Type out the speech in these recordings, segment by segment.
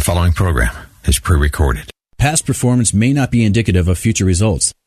The following program is pre recorded. Past performance may not be indicative of future results.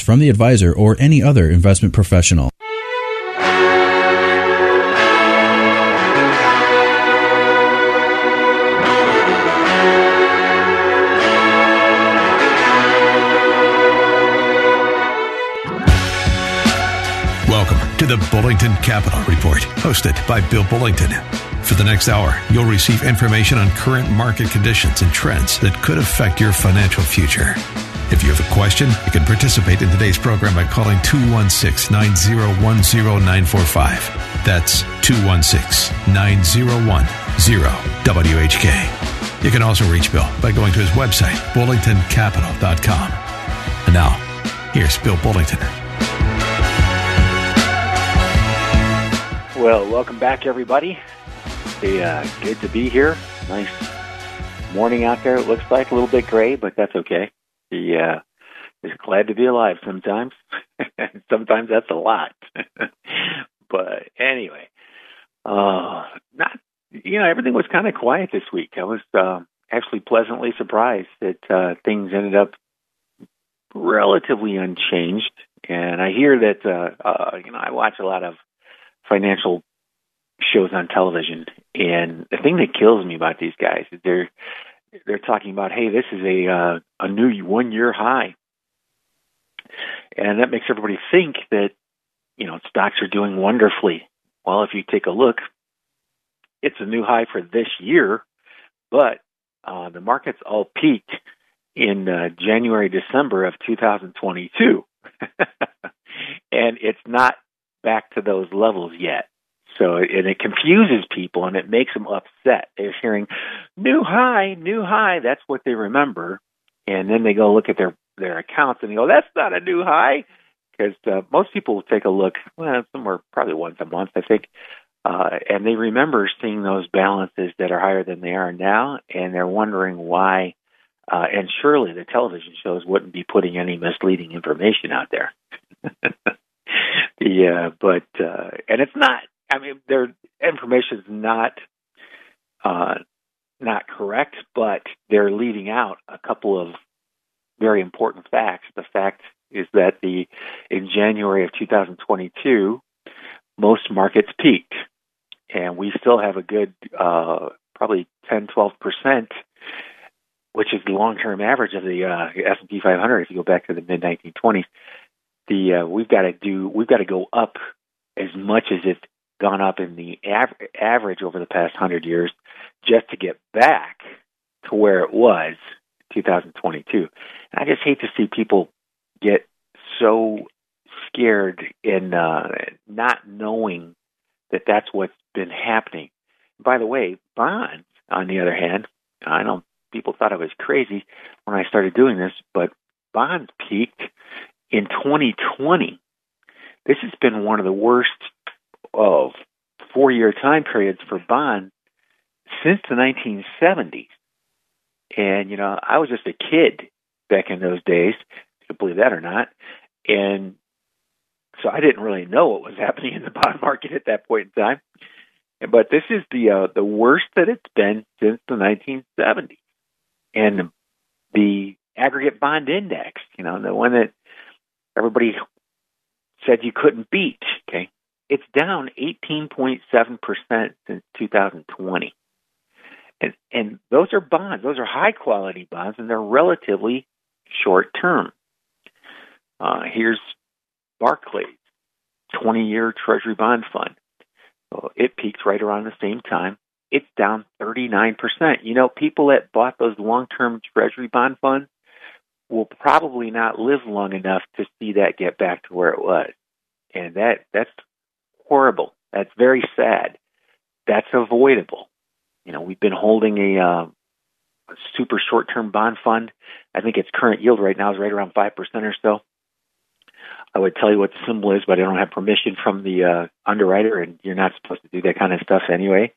from the advisor or any other investment professional. Welcome to the Bullington Capital Report, hosted by Bill Bullington. For the next hour, you'll receive information on current market conditions and trends that could affect your financial future. If you have a question, you can participate in today's program by calling 216 901 0945. That's 216 901 WHK. You can also reach Bill by going to his website, bullingtoncapital.com. And now, here's Bill Bullington. Well, welcome back, everybody. Hey, uh, good to be here. Nice morning out there. It looks like a little bit gray, but that's okay. The uh, is glad to be alive. Sometimes, sometimes that's a lot. but anyway, uh, not you know everything was kind of quiet this week. I was uh, actually pleasantly surprised that uh, things ended up relatively unchanged. And I hear that uh, uh, you know I watch a lot of financial shows on television, and the thing that kills me about these guys is they're they're talking about, hey, this is a uh, a new one year high, and that makes everybody think that you know stocks are doing wonderfully. Well, if you take a look, it's a new high for this year, but uh, the markets all peaked in uh, January, December of 2022, and it's not back to those levels yet. So and it confuses people and it makes them upset. They're hearing new high, new high. That's what they remember, and then they go look at their their accounts and they go, "That's not a new high," because uh, most people will take a look. Well, somewhere probably once a month, I think, uh, and they remember seeing those balances that are higher than they are now, and they're wondering why. Uh, and surely the television shows wouldn't be putting any misleading information out there. yeah, but uh, and it's not. I mean, their information is not uh, not correct, but they're leaving out a couple of very important facts. The fact is that the in January of 2022, most markets peaked, and we still have a good uh, probably 10, 12 percent, which is the long-term average of the uh, S&P 500. If you go back to the mid 1920s, the uh, we've got to do we've got to go up as much as it's gone up in the av- average over the past hundred years just to get back to where it was 2022. And I just hate to see people get so scared in uh, not knowing that that's what's been happening. By the way, bonds, on the other hand, I know people thought I was crazy when I started doing this, but bonds peaked in 2020. This has been one of the worst of four year time periods for bonds since the 1970s. And, you know, I was just a kid back in those days, if you believe that or not. And so I didn't really know what was happening in the bond market at that point in time. But this is the uh, the worst that it's been since the 1970s. And the aggregate bond index, you know, the one that everybody said you couldn't beat, okay? It's down 18.7% since 2020. And, and those are bonds. Those are high quality bonds, and they're relatively short term. Uh, here's Barclays, 20 year Treasury bond fund. So it peaked right around the same time. It's down 39%. You know, people that bought those long term Treasury bond funds will probably not live long enough to see that get back to where it was. And that that's horrible. That's very sad. That's avoidable. You know, we've been holding a, uh, a super short-term bond fund. I think its current yield right now is right around five percent or so. I would tell you what the symbol is, but I don't have permission from the uh, underwriter, and you're not supposed to do that kind of stuff anyway.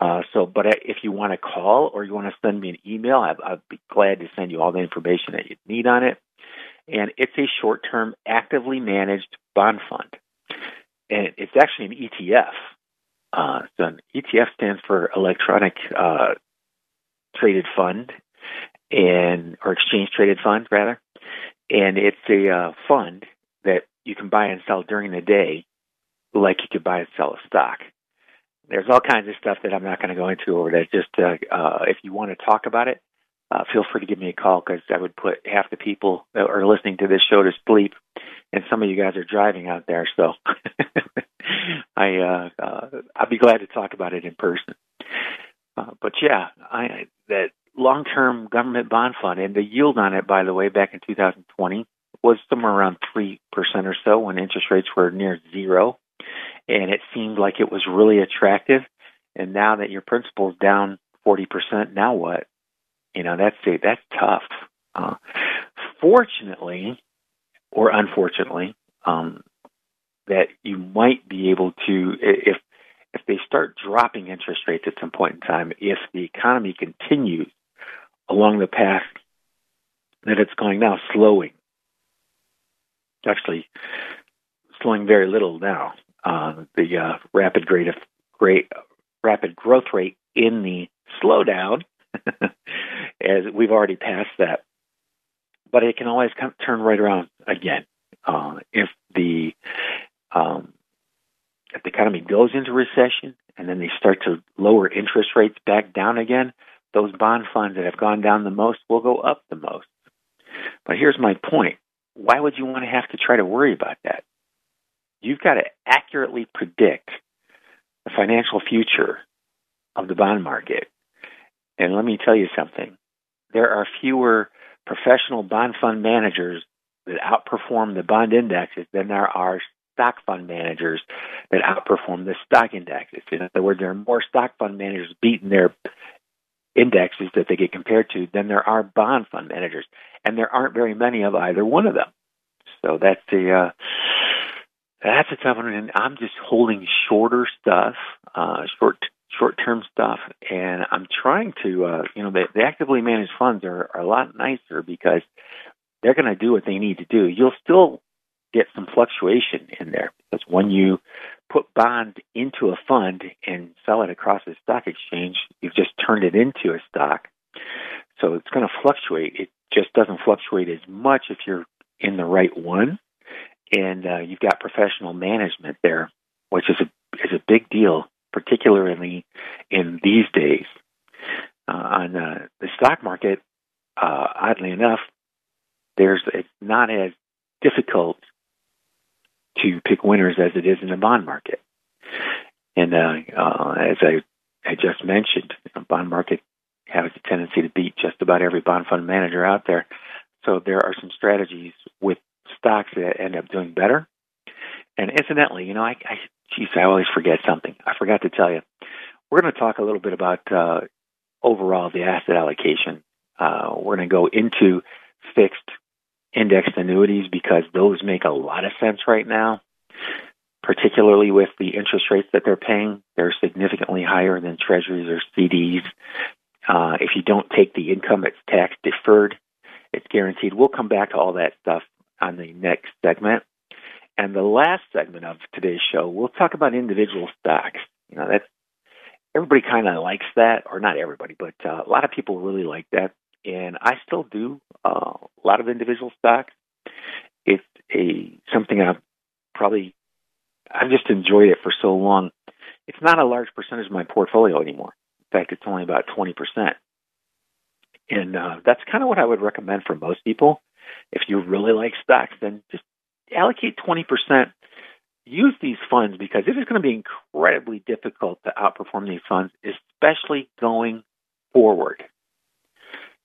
Uh, so, but if you want to call or you want to send me an email, I'd, I'd be glad to send you all the information that you need on it. And it's a short-term, actively managed bond fund, and it's actually an ETF. Uh, so an ETF stands for electronic uh, traded fund, and or exchange traded fund rather, and it's a uh, fund that you can buy and sell during the day, like you could buy and sell a stock there's all kinds of stuff that I'm not going to go into over there. Just uh, uh, if you want to talk about it, uh, feel free to give me a call because I would put half the people that are listening to this show to sleep, and some of you guys are driving out there. So I uh, uh, I'd be glad to talk about it in person. Uh, but yeah, I that long-term government bond fund and the yield on it, by the way, back in 2020 was somewhere around three percent or so when interest rates were near zero and it seemed like it was really attractive. And now that your principal is down 40%, now what? You know, that's that's tough. Uh, fortunately, or unfortunately, um, that you might be able to if if they start dropping interest rates at some point in time, if the economy continues along the path that it's going now, slowing, actually slowing very little now uh, the uh, rapid rate of great rapid growth rate in the slowdown, as we've already passed that. But it can always come, turn right around again uh, if the um, if the economy goes into recession and then they start to lower interest rates back down again. Those bond funds that have gone down the most will go up the most. But here's my point: Why would you want to have to try to worry about that? you've got to accurately predict the financial future of the bond market. And let me tell you something there are fewer professional bond fund managers that outperform the bond indexes than there are stock fund managers that outperform the stock indexes. In other words, there are more stock fund managers beating their indexes that they get compared to than there are bond fund managers, and there aren't very many of either one of them. So that's the uh, that's a tough one. And I'm just holding shorter stuff, uh, short short term stuff, and I'm trying to, uh, you know, the, the actively managed funds are, are a lot nicer because they're going to do what they need to do. You'll still get some fluctuation in there because when you put bonds into a fund and sell it across the stock exchange, you've just turned it into a stock. So it's going to fluctuate. It just doesn't fluctuate as much if you're in the right one and uh, you've got professional management there, which is a is a big deal, particularly in these days. Uh, on uh, the stock market, uh, oddly enough, there's it's not as difficult to pick winners as it is in the bond market. And uh, uh, as I, I just mentioned, the bond market has a tendency to beat just about every bond fund manager out there. So there are some strategies with stocks that end up doing better. And incidentally, you know, I, I geez, I always forget something. I forgot to tell you. We're going to talk a little bit about uh, overall the asset allocation. Uh, we're going to go into fixed indexed annuities because those make a lot of sense right now, particularly with the interest rates that they're paying. They're significantly higher than treasuries or CDs. Uh, if you don't take the income, it's tax deferred. It's guaranteed. We'll come back to all that stuff on the next segment. And the last segment of today's show, we'll talk about individual stocks. You know, that's everybody kind of likes that, or not everybody, but uh, a lot of people really like that. And I still do uh, a lot of individual stocks. It's a something I've probably I've just enjoyed it for so long. It's not a large percentage of my portfolio anymore. In fact, it's only about 20%. And uh, that's kind of what I would recommend for most people. If you really like stocks, then just allocate 20%. Use these funds because it is going to be incredibly difficult to outperform these funds, especially going forward.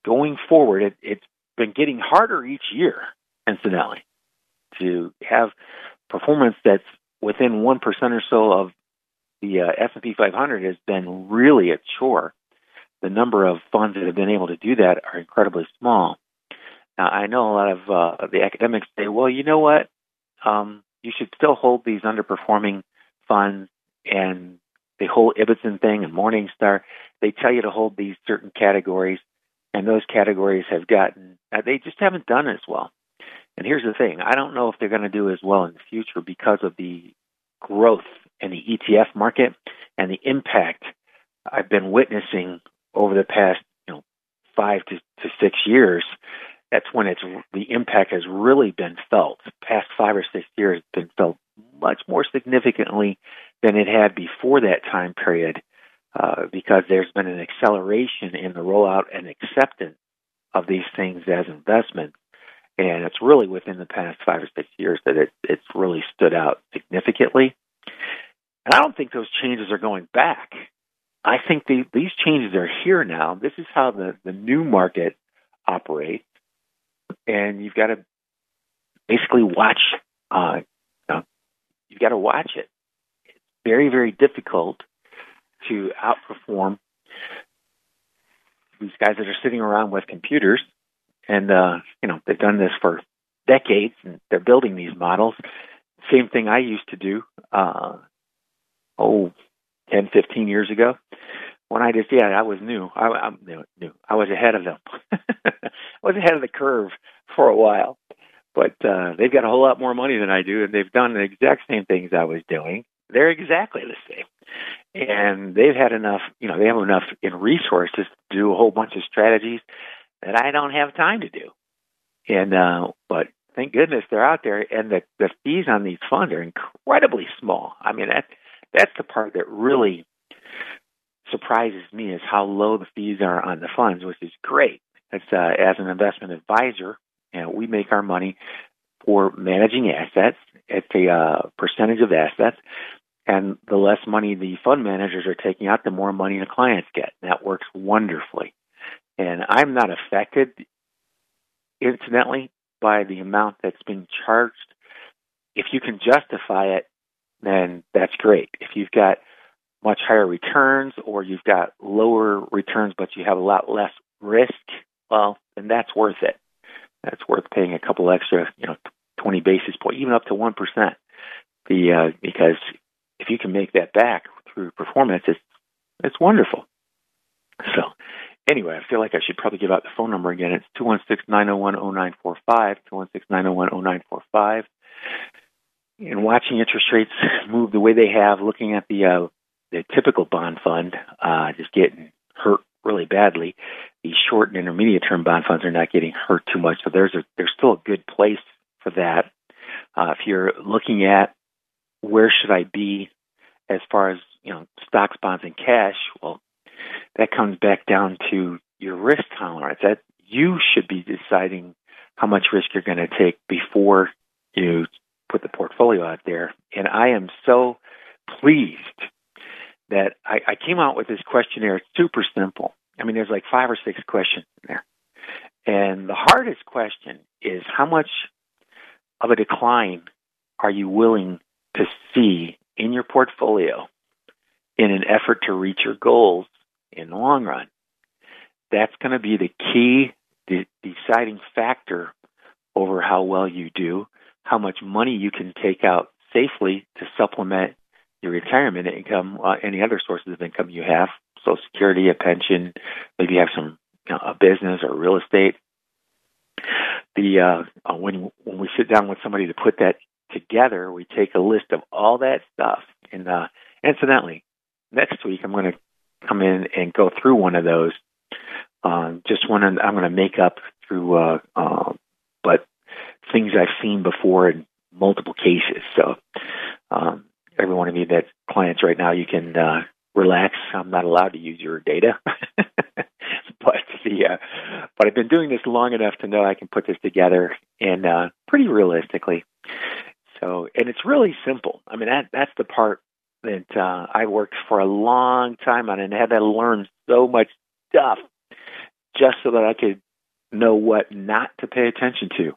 Going forward, it, it's been getting harder each year, incidentally, to have performance that's within 1% or so of the uh, S&P 500 has been really a chore. The number of funds that have been able to do that are incredibly small. Now, I know a lot of uh, the academics say, well, you know what? Um, you should still hold these underperforming funds and the whole Ibbotson thing and Morningstar. They tell you to hold these certain categories, and those categories have gotten, uh, they just haven't done as well. And here's the thing I don't know if they're going to do as well in the future because of the growth in the ETF market and the impact I've been witnessing over the past, you know, five to, to six years, that's when it's the impact has really been felt. The past five or six years has been felt much more significantly than it had before that time period, uh, because there's been an acceleration in the rollout and acceptance of these things as investments. And it's really within the past five or six years that it, it's really stood out significantly. And I don't think those changes are going back. I think the, these changes are here now. This is how the, the new market operates. And you've got to basically watch, uh, you know, you've got to watch it. It's very, very difficult to outperform these guys that are sitting around with computers. And, uh, you know, they've done this for decades and they're building these models. Same thing I used to do. Uh, oh, 10, 15 years ago. When I just, yeah, I was new. I, I new. I was ahead of them. I was ahead of the curve for a while. But uh, they've got a whole lot more money than I do, and they've done the exact same things I was doing. They're exactly the same. And they've had enough, you know, they have enough in resources to do a whole bunch of strategies that I don't have time to do. And uh, but thank goodness they're out there, and the the fees on these funds are incredibly small. I mean that that's the part that really surprises me is how low the fees are on the funds, which is great. Uh, as an investment advisor, you know, we make our money for managing assets. It's a uh, percentage of assets, and the less money the fund managers are taking out, the more money the clients get. That works wonderfully. And I'm not affected, incidentally, by the amount that's being charged. If you can justify it, then that's great. If you've got much higher returns or you've got lower returns but you have a lot less risk, well, then that's worth it. That's worth paying a couple extra, you know, 20 basis points, even up to 1%. The, uh, because if you can make that back through performance, it's, it's wonderful. So, anyway, I feel like I should probably give out the phone number again. It's 216 901 0945, 216 901 0945 and watching interest rates move the way they have, looking at the uh, the typical bond fund uh, just getting hurt really badly. The short and intermediate term bond funds are not getting hurt too much, so there's a there's still a good place for that. Uh, if you're looking at where should I be as far as you know stocks, bonds, and cash, well, that comes back down to your risk tolerance. That you should be deciding how much risk you're going to take before you put the portfolio out there. And I am so pleased that I, I came out with this questionnaire. Super simple. I mean, there's like five or six questions in there. And the hardest question is how much of a decline are you willing to see in your portfolio in an effort to reach your goals in the long run? That's going to be the key de- deciding factor over how well you do how much money you can take out safely to supplement your retirement income, uh, any other sources of income you have, Social Security, a pension, maybe you have some you know, a business or real estate. The uh, when when we sit down with somebody to put that together, we take a list of all that stuff. And uh, incidentally, next week I'm going to come in and go through one of those. Um, just one I'm going to make up through, uh, uh, but things I've seen before in multiple cases. So, um, every one of you that clients right now, you can uh, relax. I'm not allowed to use your data, but the uh, but I've been doing this long enough to know I can put this together and uh, pretty realistically. So, and it's really simple. I mean, that that's the part that uh, I worked for a long time on and had to learn so much stuff just so that I could know what not to pay attention to.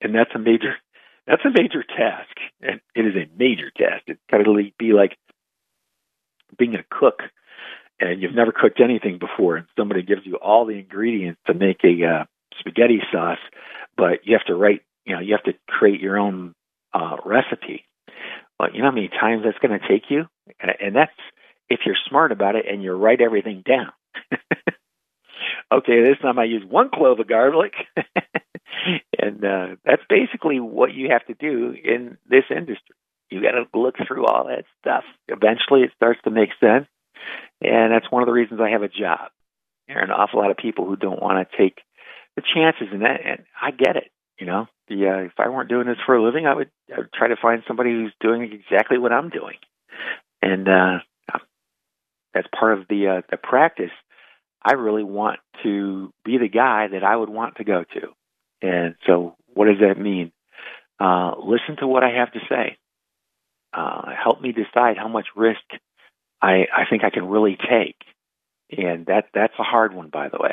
And that's a major that's a major task. And it is a major task. It kind of be like being a cook and you've never cooked anything before and somebody gives you all the ingredients to make a uh, spaghetti sauce, but you have to write, you know, you have to create your own uh, recipe. Well, you know how many times that's going to take you? And, and that's if you're smart about it and you write everything down. okay, this time I use one clove of garlic. and uh, that's basically what you have to do in this industry. You got to look through all that stuff. Eventually, it starts to make sense, and that's one of the reasons I have a job. There are an awful lot of people who don't want to take the chances in that, and I get it. You know, the uh, if I weren't doing this for a living, I would, I would try to find somebody who's doing exactly what I'm doing, and uh, that's part of the uh, the practice. I really want to be the guy that I would want to go to, and so what does that mean? Uh, listen to what I have to say uh, help me decide how much risk I, I think I can really take. And that that's a hard one, by the way.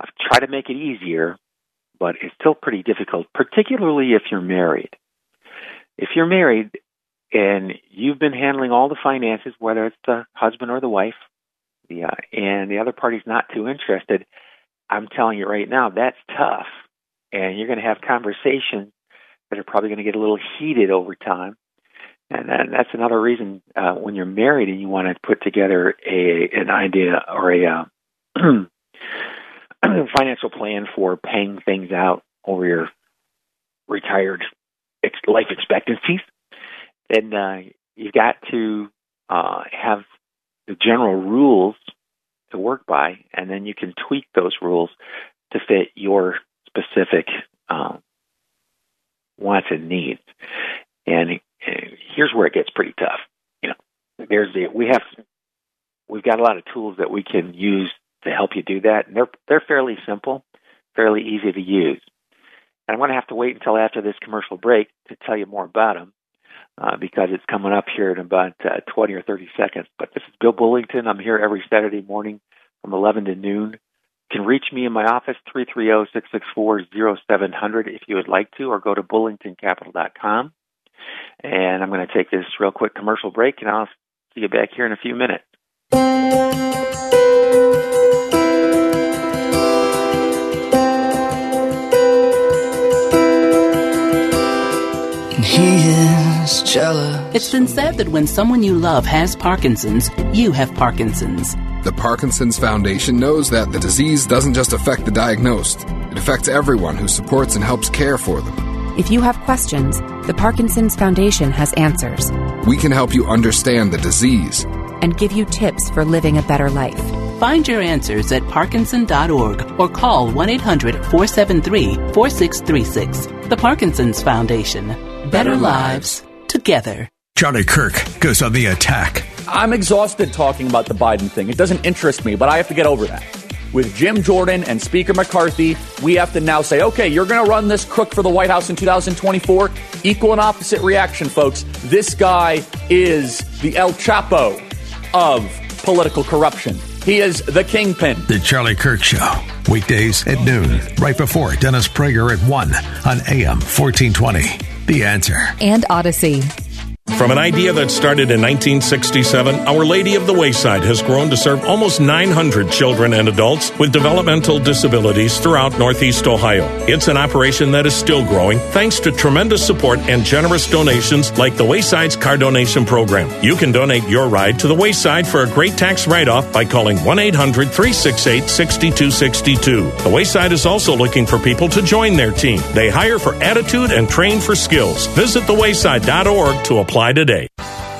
I've tried to make it easier, but it's still pretty difficult, particularly if you're married. If you're married and you've been handling all the finances, whether it's the husband or the wife, the, uh, and the other party's not too interested, I'm telling you right now, that's tough. And you're going to have conversations that are probably going to get a little heated over time. And, that's another reason uh, when you're married and you want to put together a an idea or a uh, financial plan for paying things out over your retired ex- life expectancies, then uh, you've got to uh, have the general rules to work by, and then you can tweak those rules to fit your specific um, wants and needs. And here's where it gets pretty tough. You know, there's the we have we've got a lot of tools that we can use to help you do that, and they're they're fairly simple, fairly easy to use. And I'm going to have to wait until after this commercial break to tell you more about them. Uh, because it's coming up here in about uh, 20 or 30 seconds. But this is Bill Bullington. I'm here every Saturday morning from 11 to noon. You can reach me in my office, 330-664-0700 if you would like to, or go to bullingtoncapital.com. And I'm going to take this real quick commercial break, and I'll see you back here in a few minutes. It's been said that when someone you love has Parkinson's, you have Parkinson's. The Parkinson's Foundation knows that the disease doesn't just affect the diagnosed, it affects everyone who supports and helps care for them. If you have questions, the Parkinson's Foundation has answers. We can help you understand the disease and give you tips for living a better life. Find your answers at parkinson.org or call 1 800 473 4636. The Parkinson's Foundation. Better lives together. Charlie Kirk goes on the attack. I'm exhausted talking about the Biden thing. It doesn't interest me, but I have to get over that with Jim Jordan and Speaker McCarthy, we have to now say, okay, you're going to run this crook for the White House in 2024. Equal and opposite reaction, folks. This guy is the El Chapo of political corruption. He is the kingpin. The Charlie Kirk Show. Weekdays at noon, right before Dennis Prager at 1 on AM 1420. The answer. And Odyssey. From an idea that started in 1967, Our Lady of the Wayside has grown to serve almost 900 children and adults with developmental disabilities throughout Northeast Ohio. It's an operation that is still growing thanks to tremendous support and generous donations like the Wayside's car donation program. You can donate your ride to the Wayside for a great tax write off by calling 1 800 368 6262. The Wayside is also looking for people to join their team. They hire for attitude and train for skills. Visit thewayside.org to apply apply today.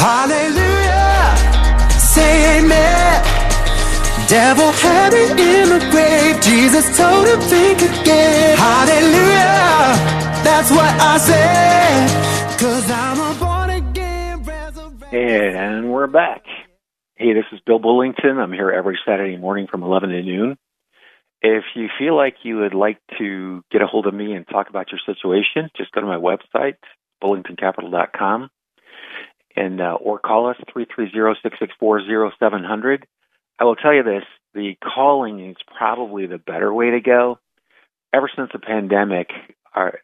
Hallelujah. Say amen. Devil had it in the grave. Jesus told him think again. Hallelujah. That's what I said. Cause I'm a born again resurrected. And we're back. Hey, this is Bill Bullington. I'm here every Saturday morning from 11 to noon. If you feel like you would like to get a hold of me and talk about your situation, just go to my website, bullingtoncapital.com and uh, or call us 330-664-0700. I will tell you this, the calling is probably the better way to go. Ever since the pandemic, our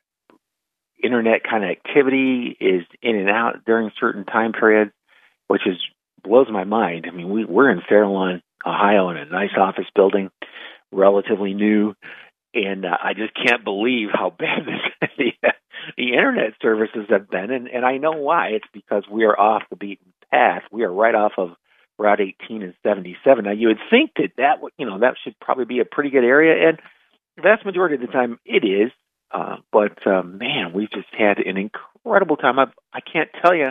internet connectivity is in and out during certain time periods, which is blows my mind. I mean, we, we're in Fairlawn, Ohio, in a nice office building, relatively new, and uh, I just can't believe how bad this the, the internet services have been, and, and I know why. It's because we are off the beaten path. We are right off of Route 18 and 77. Now, you would think that that would, you know that should probably be a pretty good area, and the vast majority of the time it is. Uh, but uh, man, we've just had an incredible time. I, I can't tell you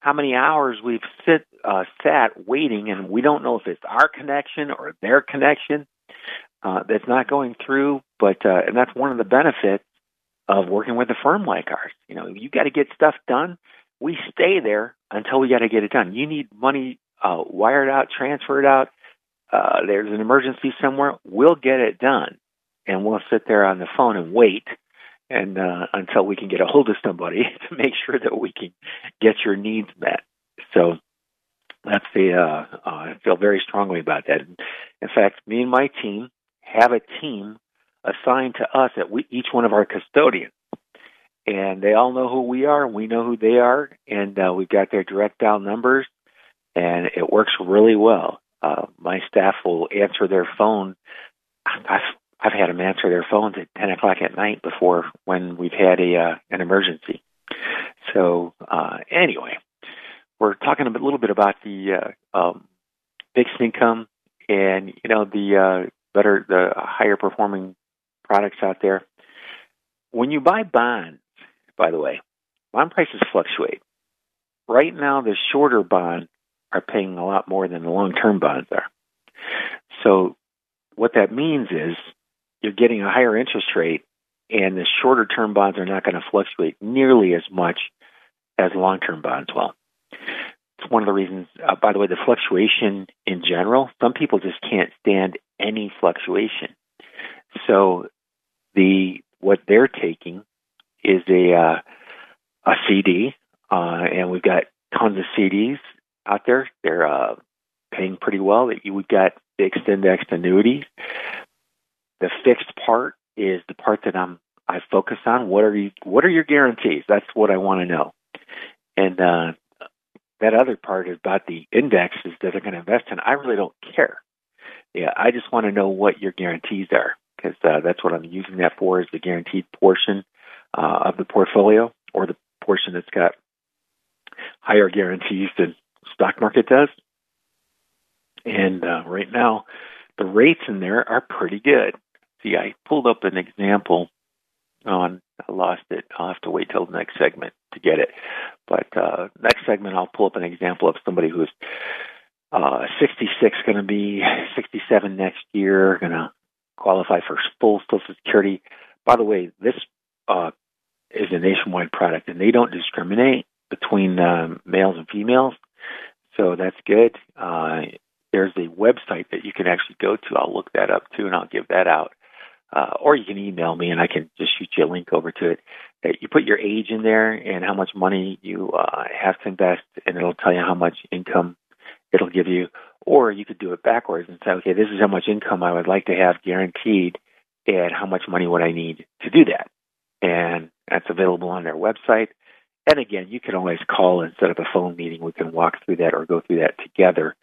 how many hours we've sit uh, sat waiting, and we don't know if it's our connection or their connection uh, that's not going through. But uh, and that's one of the benefits of working with a firm like ours. You know, you got to get stuff done. We stay there until we got to get it done. You need money uh, wired out, transferred out. Uh, there's an emergency somewhere. We'll get it done, and we'll sit there on the phone and wait and uh, until we can get a hold of somebody to make sure that we can get your needs met. So that's the uh, uh, I feel very strongly about that. In fact, me and my team have a team assigned to us at we, each one of our custodians, and they all know who we are, and we know who they are, and uh, we've got their direct dial numbers, and it works really well. Uh, my staff will answer their phone. I've I've had them answer their phones at ten o'clock at night before when we've had a uh, an emergency. So uh, anyway, we're talking a little bit about the uh, um, fixed income and you know the uh, better the higher performing products out there. When you buy bonds, by the way, bond prices fluctuate. Right now, the shorter bonds are paying a lot more than the long term bonds are. So, what that means is you're getting a higher interest rate, and the shorter term bonds are not going to fluctuate nearly as much as long term bonds will. It's one of the reasons, uh, by the way, the fluctuation in general, some people just can't stand any fluctuation. So, the what they're taking is a uh, a CD, uh, and we've got tons of CDs out there. They're uh, paying pretty well. That you, We've got fixed indexed annuities. The fixed part is the part that I'm I focus on. What are you? What are your guarantees? That's what I want to know. And uh, that other part is about the indexes that they're going to invest in. I really don't care. Yeah, I just want to know what your guarantees are because uh, that's what I'm using that for is the guaranteed portion uh, of the portfolio or the portion that's got higher guarantees than stock market does. And uh, right now, the rates in there are pretty good. See, I pulled up an example on. I lost it. I'll have to wait till the next segment to get it. But uh, next segment, I'll pull up an example of somebody who's uh, 66, going to be 67 next year, going to qualify for full Social Security. By the way, this uh, is a nationwide product, and they don't discriminate between um, males and females, so that's good. Uh, there's a website that you can actually go to. I'll look that up too, and I'll give that out. Uh, or you can email me, and I can just shoot you a link over to it. You put your age in there and how much money you uh, have to invest, and it'll tell you how much income it'll give you. Or you could do it backwards and say, okay, this is how much income I would like to have guaranteed, and how much money would I need to do that. And that's available on their website. and again, you can always call and set up a phone meeting. We can walk through that or go through that together.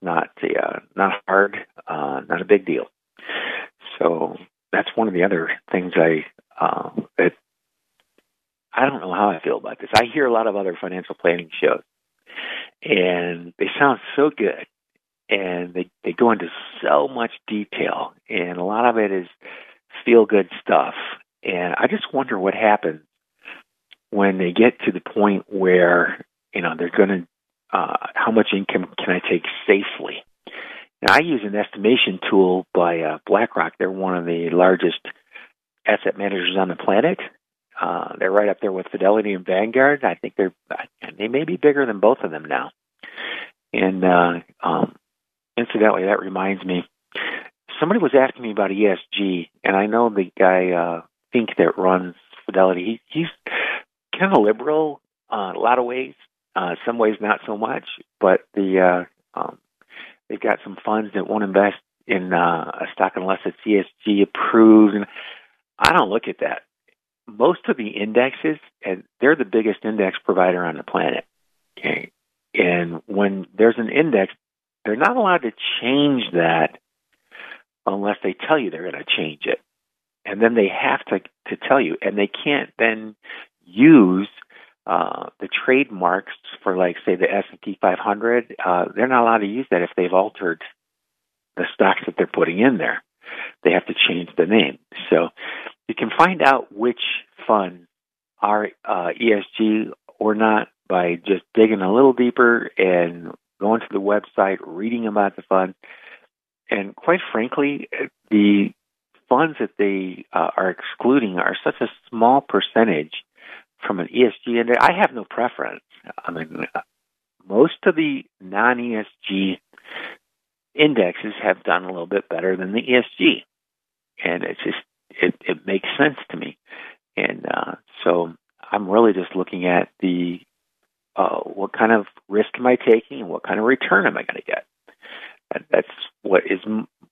Not uh, not hard, uh, not a big deal. So that's one of the other things I uh, it, I don't know how I feel about this. I hear a lot of other financial planning shows, and they sound so good, and they they go into so much detail, and a lot of it is feel good stuff. And I just wonder what happens when they get to the point where you know they're going to uh, how much income can I take safely? Now, I use an estimation tool by uh, BlackRock. They're one of the largest asset managers on the planet. Uh, they're right up there with Fidelity and Vanguard. I think they're they may be bigger than both of them now. And uh, um, incidentally, that reminds me, somebody was asking me about ESG, and I know the guy uh, Fink that runs Fidelity. He, he's kind of liberal uh, a lot of ways. Uh, some ways not so much, but the uh, um, they've got some funds that won't invest in uh, a stock unless it's ESG approved. And I don't look at that. Most of the indexes, and they're the biggest index provider on the planet. Okay, and when there's an index, they're not allowed to change that unless they tell you they're going to change it, and then they have to to tell you, and they can't then use uh, the trademarks for, like, say, the S and P 500. Uh, they're not allowed to use that if they've altered the stocks that they're putting in there. They have to change the name. So you can find out which funds are uh, ESG or not by just digging a little deeper and going to the website, reading about the fund. And quite frankly, the funds that they uh, are excluding are such a small percentage from an ESG index, I have no preference. I mean, most of the non ESG indexes have done a little bit better than the ESG, and it's just it, it makes sense to me. And uh, so I'm really just looking at the uh, what kind of risk am I taking and what kind of return am I going to get. That's what is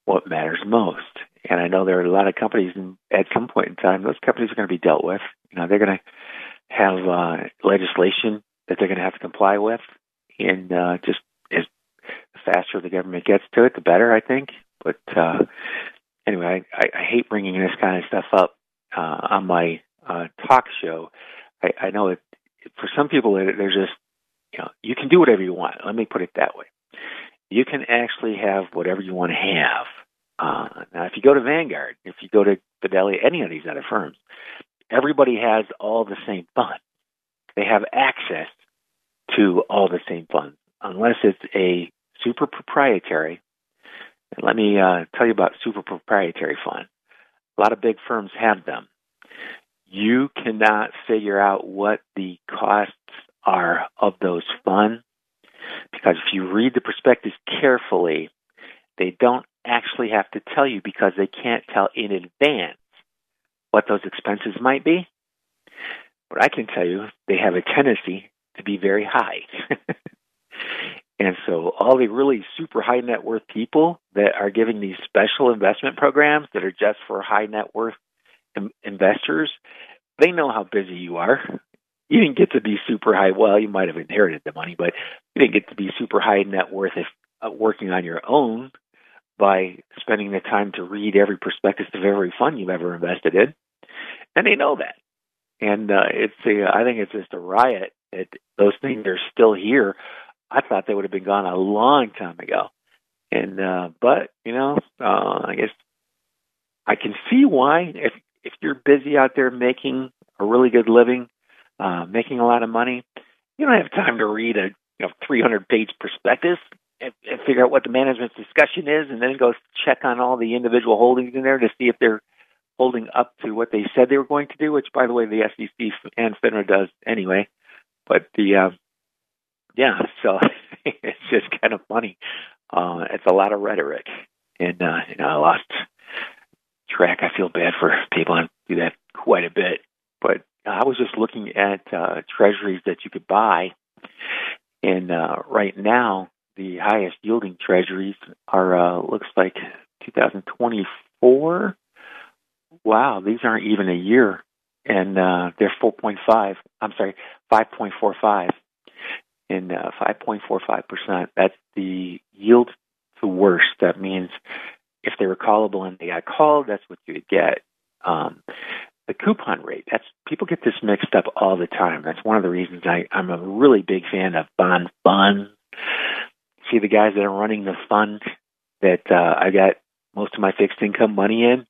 what matters most. And I know there are a lot of companies, and at some point in time, those companies are going to be dealt with. You know, they're going to have uh, legislation that they're going to have to comply with, and uh, just as the faster the government gets to it, the better, I think. But uh, anyway, I, I hate bringing this kind of stuff up uh, on my uh, talk show. I, I know that for some people, it there's just you know you can do whatever you want. Let me put it that way. You can actually have whatever you want to have. Uh, now, if you go to Vanguard, if you go to Fidelity, any of these other firms, everybody has all the same funds. They have access to all the same funds, unless it's a super proprietary. Let me uh, tell you about super proprietary fund. A lot of big firms have them. You cannot figure out what the costs are of those funds because if you read the prospectus carefully, they don't actually have to tell you because they can't tell in advance what those expenses might be. But I can tell you they have a tendency to be very high. and so all the really super high net worth people that are giving these special investment programs that are just for high net worth investors, they know how busy you are. You didn't get to be super high. Well, you might have inherited the money, but you didn't get to be super high net worth if uh, working on your own by spending the time to read every prospectus of every fund you've ever invested in, and they know that. And uh, it's a, I think it's just a riot that those things are still here. I thought they would have been gone a long time ago. And uh, but you know, uh, I guess I can see why if if you're busy out there making a really good living, uh, making a lot of money, you don't have time to read a you know 300 page prospectus and, and figure out what the management's discussion is, and then go check on all the individual holdings in there to see if they're holding up to what they said they were going to do. Which, by the way, the SEC and FINRA does anyway. But the uh, yeah, so it's just kind of funny. Uh, it's a lot of rhetoric, and uh, you know, I lost track. I feel bad for people and do that quite a bit. But I was just looking at uh, treasuries that you could buy, and uh, right now the highest yielding treasuries are uh, looks like 2024. Wow, these aren't even a year, and uh, they're 4.5. I'm sorry, 5.45. And uh, 5.45%, that's the yield to worst. That means if they were callable and they got called, that's what you would get. Um, the coupon rate, that's people get this mixed up all the time. That's one of the reasons I, I'm a really big fan of bond funds. See the guys that are running the fund that uh, I got most of my fixed income money in,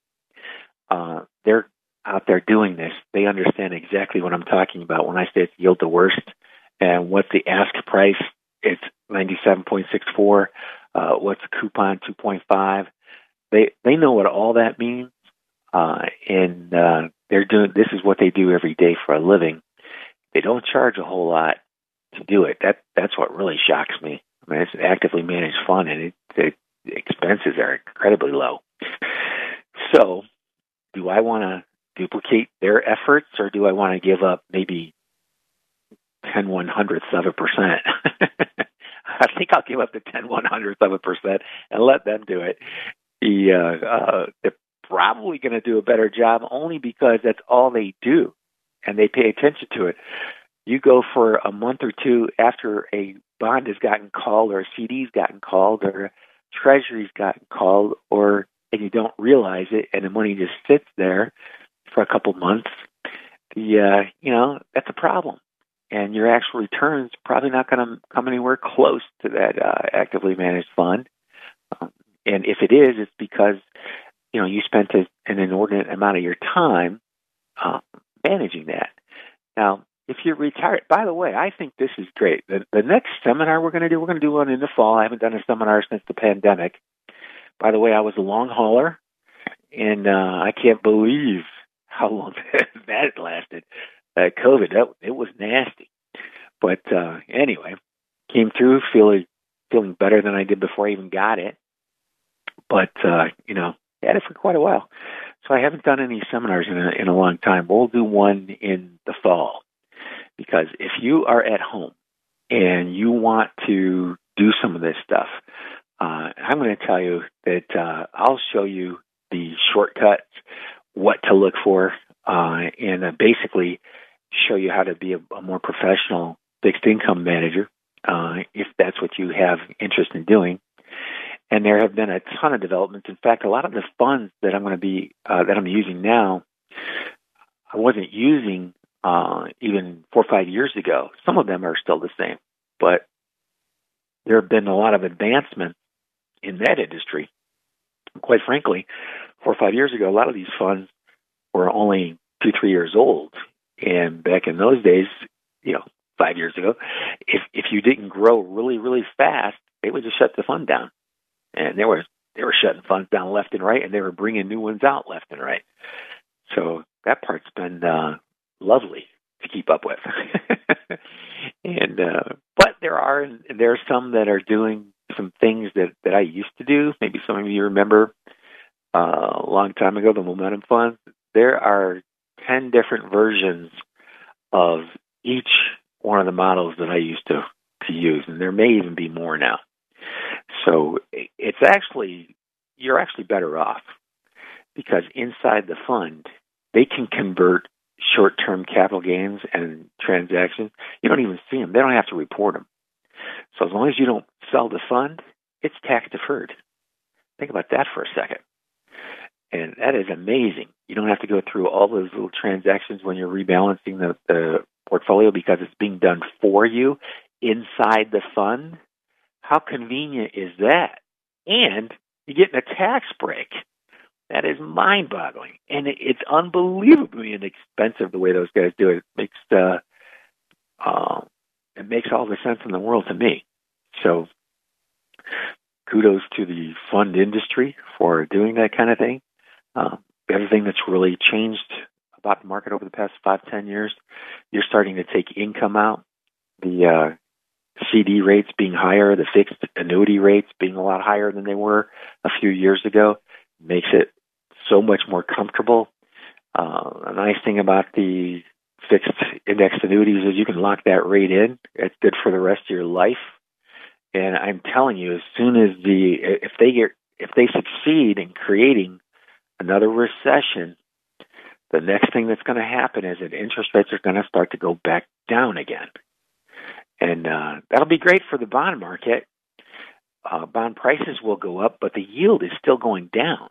uh, they're out there doing this. They understand exactly what I'm talking about when I say it's yield to worst and what's the ask price. It's 97.64. Uh, what's the coupon? 2.5. They they know what all that means, uh, and uh, they're doing. This is what they do every day for a living. They don't charge a whole lot to do it. That that's what really shocks me. I mean, it's an actively managed fund, and it, the expenses are incredibly low. So, do I want to duplicate their efforts, or do I want to give up maybe ten one hundredths of a percent? I think I'll give up the ten one hundredths of a percent and let them do it. The, uh, uh, they're probably going to do a better job only because that's all they do, and they pay attention to it. You go for a month or two after a bond has gotten called, or a CD's gotten called, or a treasury's gotten called, or and you don't realize it, and the money just sits there for a couple months. The uh, you know that's a problem and your actual returns probably not going to come anywhere close to that uh, actively managed fund. Um, and if it is, it's because you know you spent a, an inordinate amount of your time uh, managing that. Now, if you're retired, by the way, I think this is great. The, the next seminar we're going to do, we're going to do one in the fall. I haven't done a seminar since the pandemic. By the way, I was a long hauler, and uh, I can't believe how long that lasted uh, COVID. That it was nasty, but uh, anyway, came through feeling feeling better than I did before I even got it. But uh, you know, I had it for quite a while, so I haven't done any seminars in a, in a long time. We'll do one in the fall because if you are at home and you want to do some of this stuff, uh, I'm going to tell you that uh, I'll show you the shortcuts, what to look for, uh, and uh, basically show you how to be a, a more professional fixed income manager uh, if that's what you have interest in doing. And there have been a ton of developments. In fact, a lot of the funds that I'm going to be uh, that I'm using now, I wasn't using uh, even four or five years ago. Some of them are still the same, but there have been a lot of advancements in that industry. Quite frankly, four or five years ago, a lot of these funds were only two, three years old. And back in those days, you know, five years ago, if if you didn't grow really, really fast, they would just shut the fund down. And they were they were shutting funds down left and right, and they were bringing new ones out left and right. So that part's been uh, lovely to keep up with. and uh, but there are there are some that are doing some things that that I used to do. Maybe some of you remember uh, a long time ago the momentum Fund. There are 10 different versions of each one of the models that I used to, to use, and there may even be more now. So it's actually, you're actually better off because inside the fund, they can convert short term capital gains and transactions. You don't even see them, they don't have to report them. So as long as you don't sell the fund, it's tax deferred. Think about that for a second. And that is amazing. You don't have to go through all those little transactions when you're rebalancing the, the portfolio because it's being done for you inside the fund. How convenient is that? And you're getting a tax break. That is mind boggling. And it's unbelievably inexpensive the way those guys do it. It makes uh, uh, it makes all the sense in the world to me. So kudos to the fund industry for doing that kind of thing. Uh, everything that's really changed about the market over the past five, ten years, you're starting to take income out. The uh, CD rates being higher, the fixed annuity rates being a lot higher than they were a few years ago, makes it so much more comfortable. Uh, a nice thing about the fixed indexed annuities is you can lock that rate in. It's good for the rest of your life. And I'm telling you, as soon as the if they get if they succeed in creating another recession, the next thing that's going to happen is that interest rates are going to start to go back down again. That'll be great for the bond market. Uh, bond prices will go up, but the yield is still going down.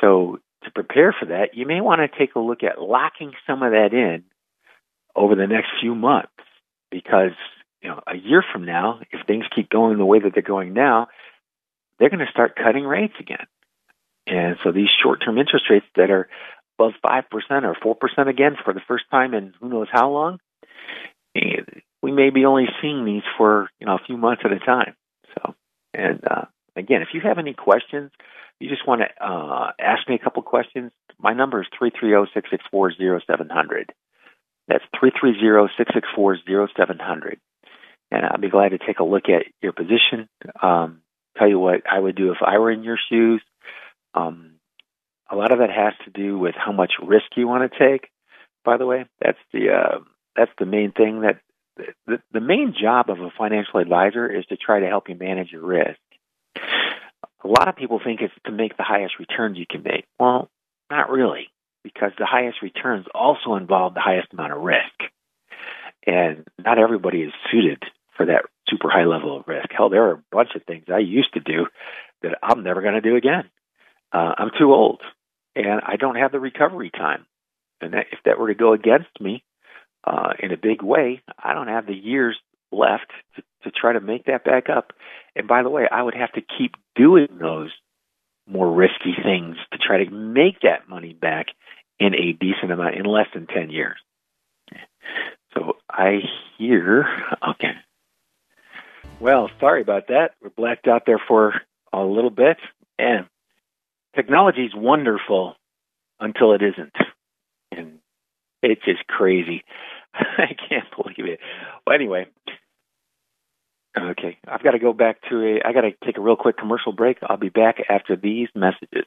So, to prepare for that, you may want to take a look at locking some of that in over the next few months because you know a year from now if things keep going the way that they're going now they're going to start cutting rates again and so these short-term interest rates that are above 5% or 4% again for the first time in who knows how long eh, we may be only seeing these for you know a few months at a time so and uh, again if you have any questions you just want to uh, ask me a couple questions my number is three three zero six six four zero seven hundred that's 330-664-0700. And I'll be glad to take a look at your position. Um, tell you what I would do if I were in your shoes. Um, a lot of that has to do with how much risk you want to take. By the way, that's the uh, that's the main thing. That the, the main job of a financial advisor is to try to help you manage your risk. A lot of people think it's to make the highest returns you can make. Well, not really because the highest returns also involve the highest amount of risk. And not everybody is suited for that super high level of risk. Hell, there are a bunch of things I used to do that I'm never going to do again. Uh, I'm too old and I don't have the recovery time. And that, if that were to go against me uh, in a big way, I don't have the years left to, to try to make that back up. And by the way, I would have to keep doing those more risky things to try to make that money back in a decent amount in less than 10 years. So I hear, okay. Well, sorry about that. We're blacked out there for a little bit. And technology is wonderful until it isn't. And it's just crazy. I can't believe it. Well, anyway, okay, I've got to go back to a, I got to take a real quick commercial break. I'll be back after these messages.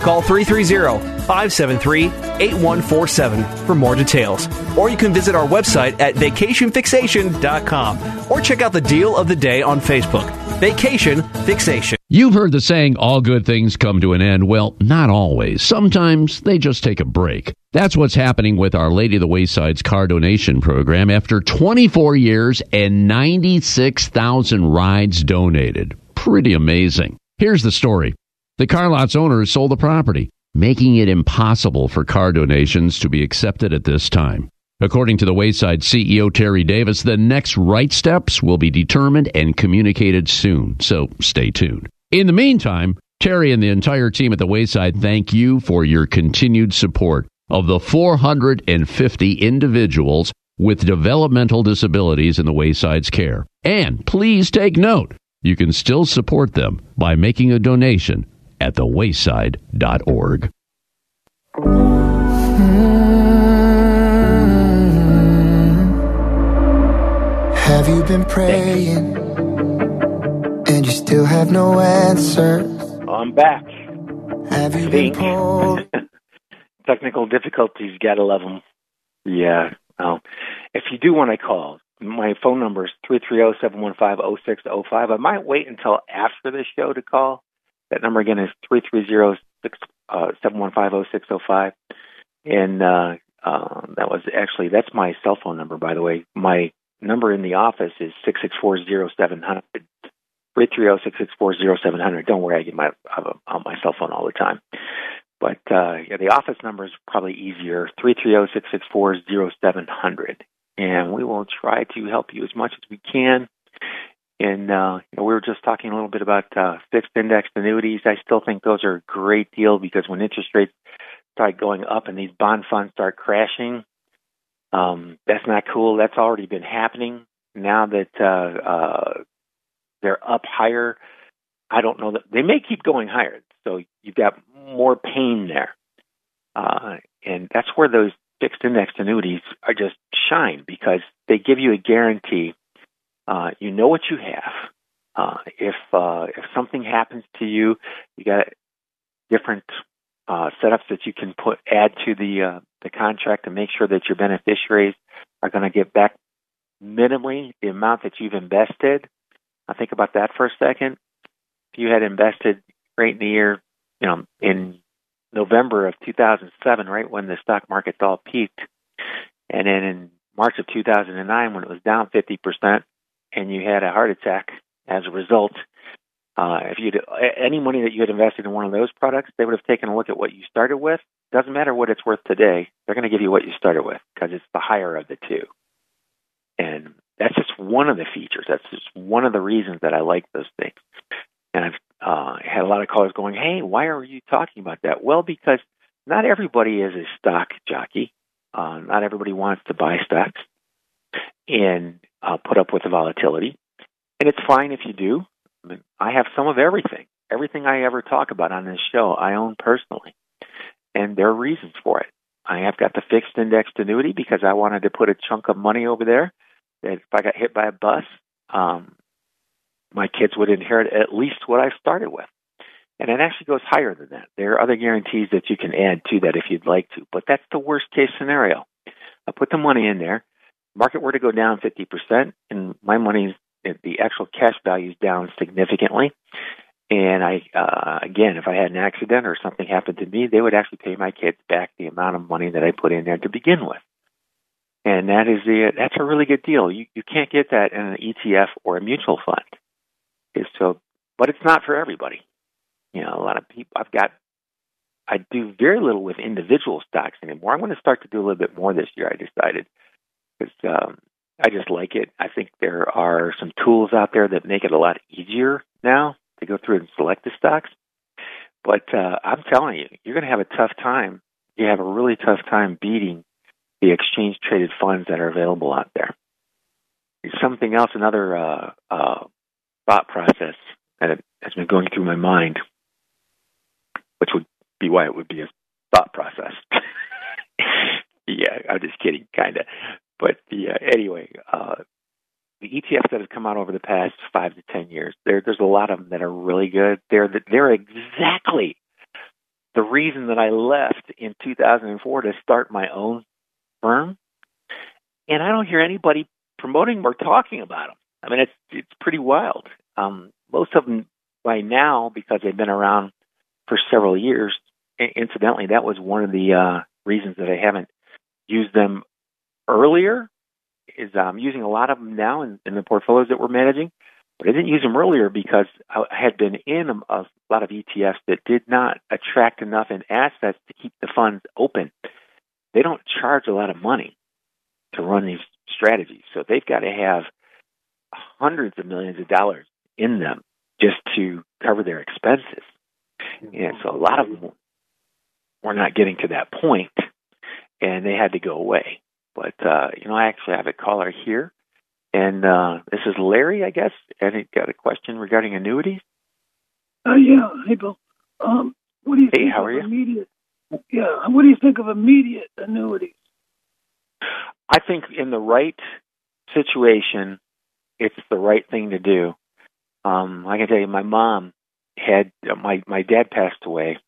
Call 330 573 8147 for more details. Or you can visit our website at vacationfixation.com or check out the deal of the day on Facebook. Vacation Fixation. You've heard the saying, all good things come to an end. Well, not always. Sometimes they just take a break. That's what's happening with Our Lady of the Wayside's car donation program after 24 years and 96,000 rides donated. Pretty amazing. Here's the story. The car lot's owners sold the property, making it impossible for car donations to be accepted at this time. According to the Wayside CEO Terry Davis, the next right steps will be determined and communicated soon, so stay tuned. In the meantime, Terry and the entire team at the Wayside thank you for your continued support of the 450 individuals with developmental disabilities in the Wayside's care. And please take note, you can still support them by making a donation at thewayside.org. Hmm. Have you been praying and you still have no answer. I'm back. Have you been pulled? Technical difficulties, gotta love them. Yeah. Well, if you do want to call, my phone number is three three zero seven one five zero six zero five. I might wait until after the show to call. That number again is three three zero six uh, and uh, uh, that was actually that's my cell phone number, by the way. My number in the office is six six four zero seven hundred. Three three zero six six four zero seven hundred. Don't worry, I get my on my cell phone all the time. But uh, yeah, the office number is probably easier. Three three zero six six four zero seven hundred, and we will try to help you as much as we can. And uh, you know, we were just talking a little bit about uh, fixed indexed annuities. I still think those are a great deal because when interest rates start going up and these bond funds start crashing, um, that's not cool. That's already been happening. Now that uh, uh, they're up higher, I don't know that they may keep going higher. So you've got more pain there, uh, and that's where those fixed indexed annuities are just shine because they give you a guarantee. Uh, you know what you have. Uh, if uh, if something happens to you, you got different uh, setups that you can put add to the uh, the contract to make sure that your beneficiaries are going to get back minimally the amount that you've invested. I think about that for a second. If you had invested right in the year, you know, in November of 2007, right when the stock markets all peaked, and then in March of 2009 when it was down 50%, and you had a heart attack as a result. Uh, if you any money that you had invested in one of those products, they would have taken a look at what you started with. Doesn't matter what it's worth today; they're going to give you what you started with because it's the higher of the two. And that's just one of the features. That's just one of the reasons that I like those things. And I've uh, had a lot of callers going, "Hey, why are you talking about that?" Well, because not everybody is a stock jockey. Uh, not everybody wants to buy stocks and uh, put up with the volatility. And it's fine if you do. I, mean, I have some of everything. Everything I ever talk about on this show, I own personally, and there are reasons for it. I have got the fixed indexed annuity because I wanted to put a chunk of money over there that if I got hit by a bus, um, my kids would inherit at least what I started with. And it actually goes higher than that. There are other guarantees that you can add to that if you'd like to, but that's the worst case scenario. I put the money in there. Market were to go down 50%, and my money's the actual cash value is down significantly. And I, uh, again, if I had an accident or something happened to me, they would actually pay my kids back the amount of money that I put in there to begin with. And that is the, that's a really good deal. You, you can't get that in an ETF or a mutual fund. So, but it's not for everybody. You know, a lot of people, I've got, I do very little with individual stocks anymore. I'm going to start to do a little bit more this year, I decided, because um, I just like it. I think there are some tools out there that make it a lot easier now to go through and select the stocks. But uh, I'm telling you, you're going to have a tough time. You have a really tough time beating the exchange traded funds that are available out there. Something else, another uh, uh, thought process that has been going through my mind, which would be why it would be a thought process. yeah, I'm just kidding, kind of. But the, uh, anyway, uh, the ETFs that have come out over the past five to ten years, there, there's a lot of them that are really good. They're they're exactly the reason that I left in 2004 to start my own firm, and I don't hear anybody promoting or talking about them. I mean, it's it's pretty wild. Um, most of them by now, because they've been around for several years. Incidentally, that was one of the uh, reasons that I haven't used them earlier. Is I'm um, using a lot of them now in, in the portfolios that we're managing, but I didn't use them earlier because I had been in a, a lot of ETFs that did not attract enough in assets to keep the funds open. They don't charge a lot of money to run these strategies, so they've got to have hundreds of millions of dollars in them just to cover their expenses. And so a lot of them were not getting to that point, and they had to go away. But uh, you know, I actually have a caller here, and uh, this is Larry, I guess, and he got a question regarding annuities. Uh, yeah, hey Bill. Um, what do you hey, think how of are you? immediate? Yeah, what do you think of immediate annuities? I think in the right situation, it's the right thing to do. Um, I can tell you, my mom had my my dad passed away,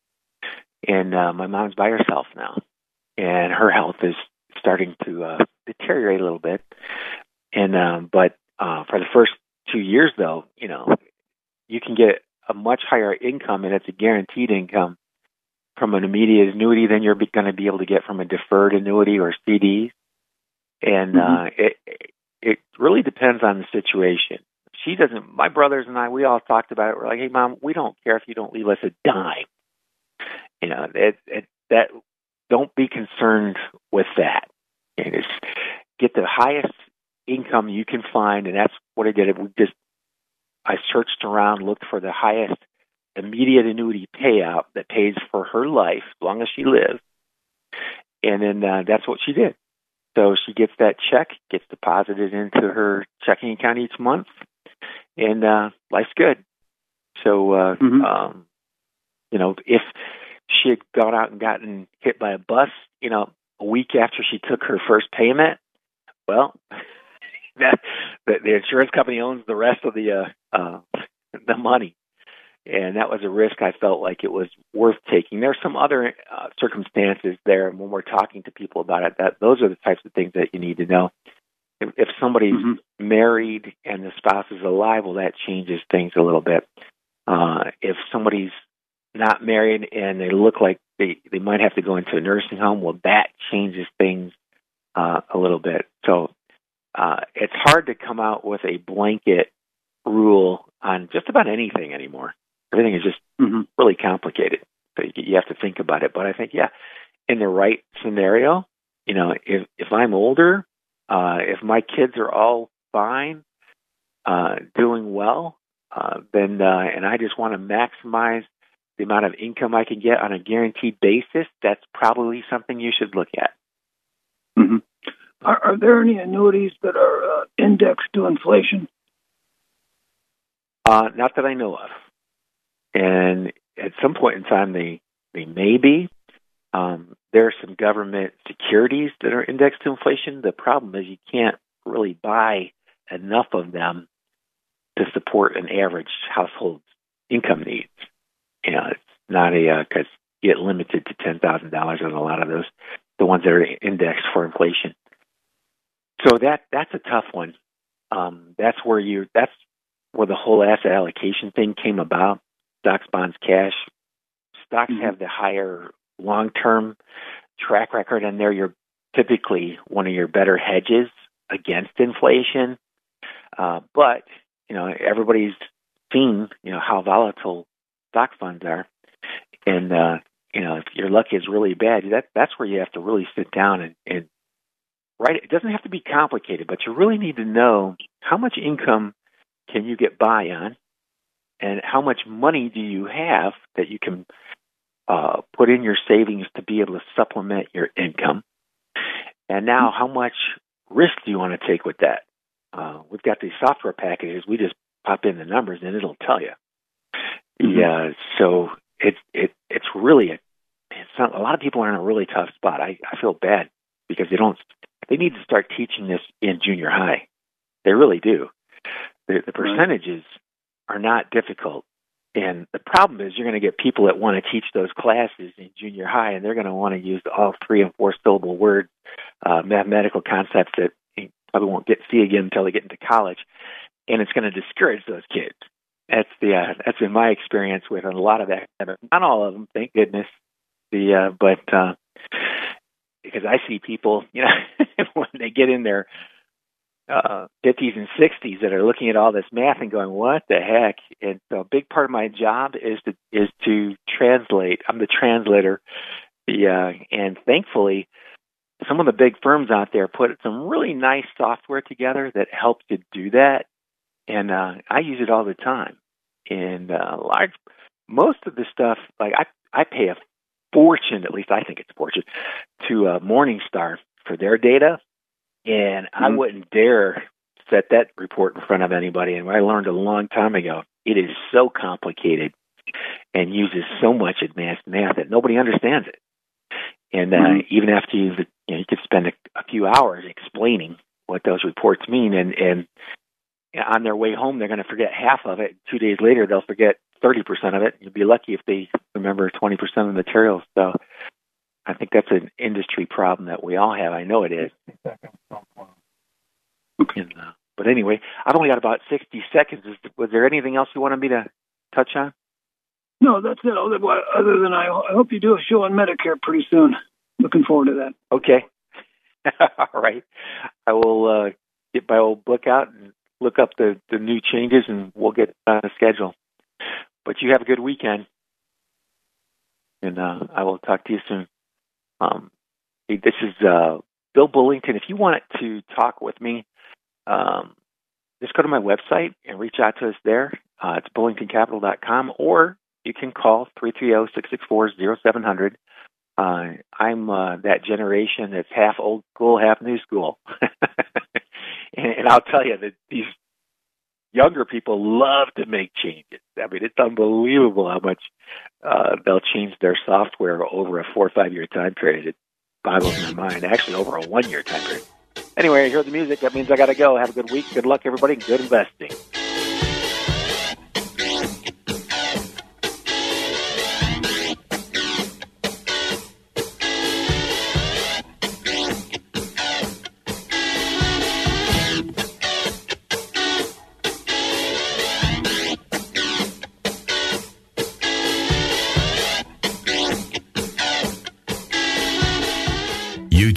and uh, my mom's by herself now, and her health is starting to uh, deteriorate a little bit. And um, but uh, for the first two years, though, you know, you can get a much higher income, and it's a guaranteed income from an immediate annuity than you're going to be able to get from a deferred annuity or CD. And Mm-hmm. uh, it it really depends on the situation. She doesn't. My brothers and I, we all talked about it. We're like, hey, mom, we don't care if you don't leave us a dime. You know, it, it, that don't be concerned with that. And it's get the highest income you can find, and that's what I did. We just I searched around, looked for the highest immediate annuity payout that pays for her life as long as she lives, and then uh, that's what she did. So she gets that check, gets deposited into her checking account each month, and uh, life's good. So, uh, um, you know, if she had gone out and gotten hit by a bus, you know, a week after she took her first payment, well, that the, the insurance company owns the rest of the uh, uh, the money, and that was a risk I felt like it was worth taking. There's some other uh, circumstances there, and when we're talking to people about it, that those are the types of things that you need to know. If, if somebody's married and the spouse is alive, well, that changes things a little bit. Uh, if somebody's not married and they look like they they might have to go into a nursing home, well, that changes things uh, a little bit. So uh, it's hard to come out with a blanket rule on just about anything anymore. Everything is just really complicated. So you, you have to think about it. But I think, yeah, in the right scenario, you know, if if I'm older, uh, if my kids are all fine, uh, doing well, uh, then uh, and I just want to maximize the amount of income I can get on a guaranteed basis, that's probably something you should look at. hmm Are, are there any annuities that are uh, indexed to inflation? Uh, not that I know of. And at some point in time, they they may be. Um, there are some government securities that are indexed to inflation. The problem is you can't really buy enough of them to support an average household's income needs. You know, it's not a because you get limited to ten thousand dollars on a lot of those, the ones that are indexed for inflation. So that that's a tough one. Um, that's where you that's where the whole asset allocation thing came about. Stocks, bonds, cash. Stocks have the higher long term track record, and they're your typically one of your better hedges against inflation. Uh, but you know everybody's seen you know how volatile stock funds are, and uh, you know if your luck is really bad, that that's where you have to really sit down and, and write. It doesn't have to be complicated, but you really need to know how much income can you get by on, and how much money do you have that you can uh, put in your savings to be able to supplement your income, and now how much risk do you want to take with that? Uh, we've got these software packages. We just pop in the numbers and it'll tell you. Yeah, so it's it it's really a it's not, a lot of people are in a really tough spot. I I feel bad because they don't they need to start teaching this in junior high. They really do. The, the percentages are not difficult, and the problem is you're going to get people that want to teach those classes in junior high, and they're going to want to use all three and four syllable word uh, mathematical concepts that they probably won't get see again until they get into college, and it's going to discourage those kids. That's the uh, that's been my experience with a lot of academics. Not all of them, thank goodness. The uh, but uh, because I see people, you know, when they get in their uh, 50s and 60s that are looking at all this math and going, "What the heck?" And so, a big part of my job is to is to translate. I'm the translator. The uh, and thankfully, some of the big firms out there put some really nice software together that helps you do that, and uh, I use it all the time. And uh, large, most of the stuff, like I, I pay a fortune, at least I think it's a fortune, to uh, Morningstar for their data, and I wouldn't dare set that report in front of anybody. And I learned a long time ago, it is so complicated and uses so much advanced math that nobody understands it. And uh, even after you, you know, you could spend a, a few hours explaining what those reports mean, and and on their way home, they're going to forget half of it. Two days later, they'll forget 30% of it. You'll be lucky if they remember 20% of the materials. So I think that's an industry problem that we all have. I know it is. And, uh, but anyway, I've only got about 60 seconds. Is, was there anything else you wanted me to touch on? No, that's it. Other other than I, I hope you do a show on Medicare pretty soon. Looking forward to that. Okay. All right. I will uh, get my old book out and look up the, the new changes, and we'll get on a schedule. But you have a good weekend, and uh, I will talk to you soon. Um, hey, this is uh, Bill Bullington. If you want to talk with me, um, just go to my website and reach out to us there. Uh, it's bullingtoncapital.com, or you can call 330-664-0700. Uh, I'm uh, that generation that's half old school, half new school. and, and I'll tell you that these younger people love to make changes. I mean, it's unbelievable how much uh, they'll change their software over a four or five year time period. It boggles my mind. Actually, over a one year time period. Anyway, I hear the music. That means I got to go. Have a good week. Good luck, everybody. Good investing.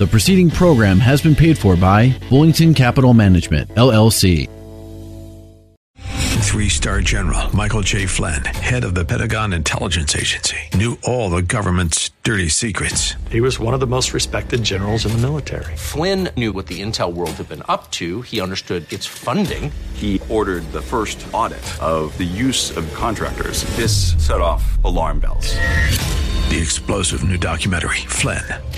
The preceding program has been paid for by Bullington Capital Management, LLC. Three star general Michael J. Flynn, head of the Pentagon Intelligence Agency, knew all the government's dirty secrets. He was one of the most respected generals in the military. Flynn knew what the intel world had been up to. He understood its funding. He ordered the first audit of the use of contractors. This set off alarm bells. The explosive new documentary, Flynn,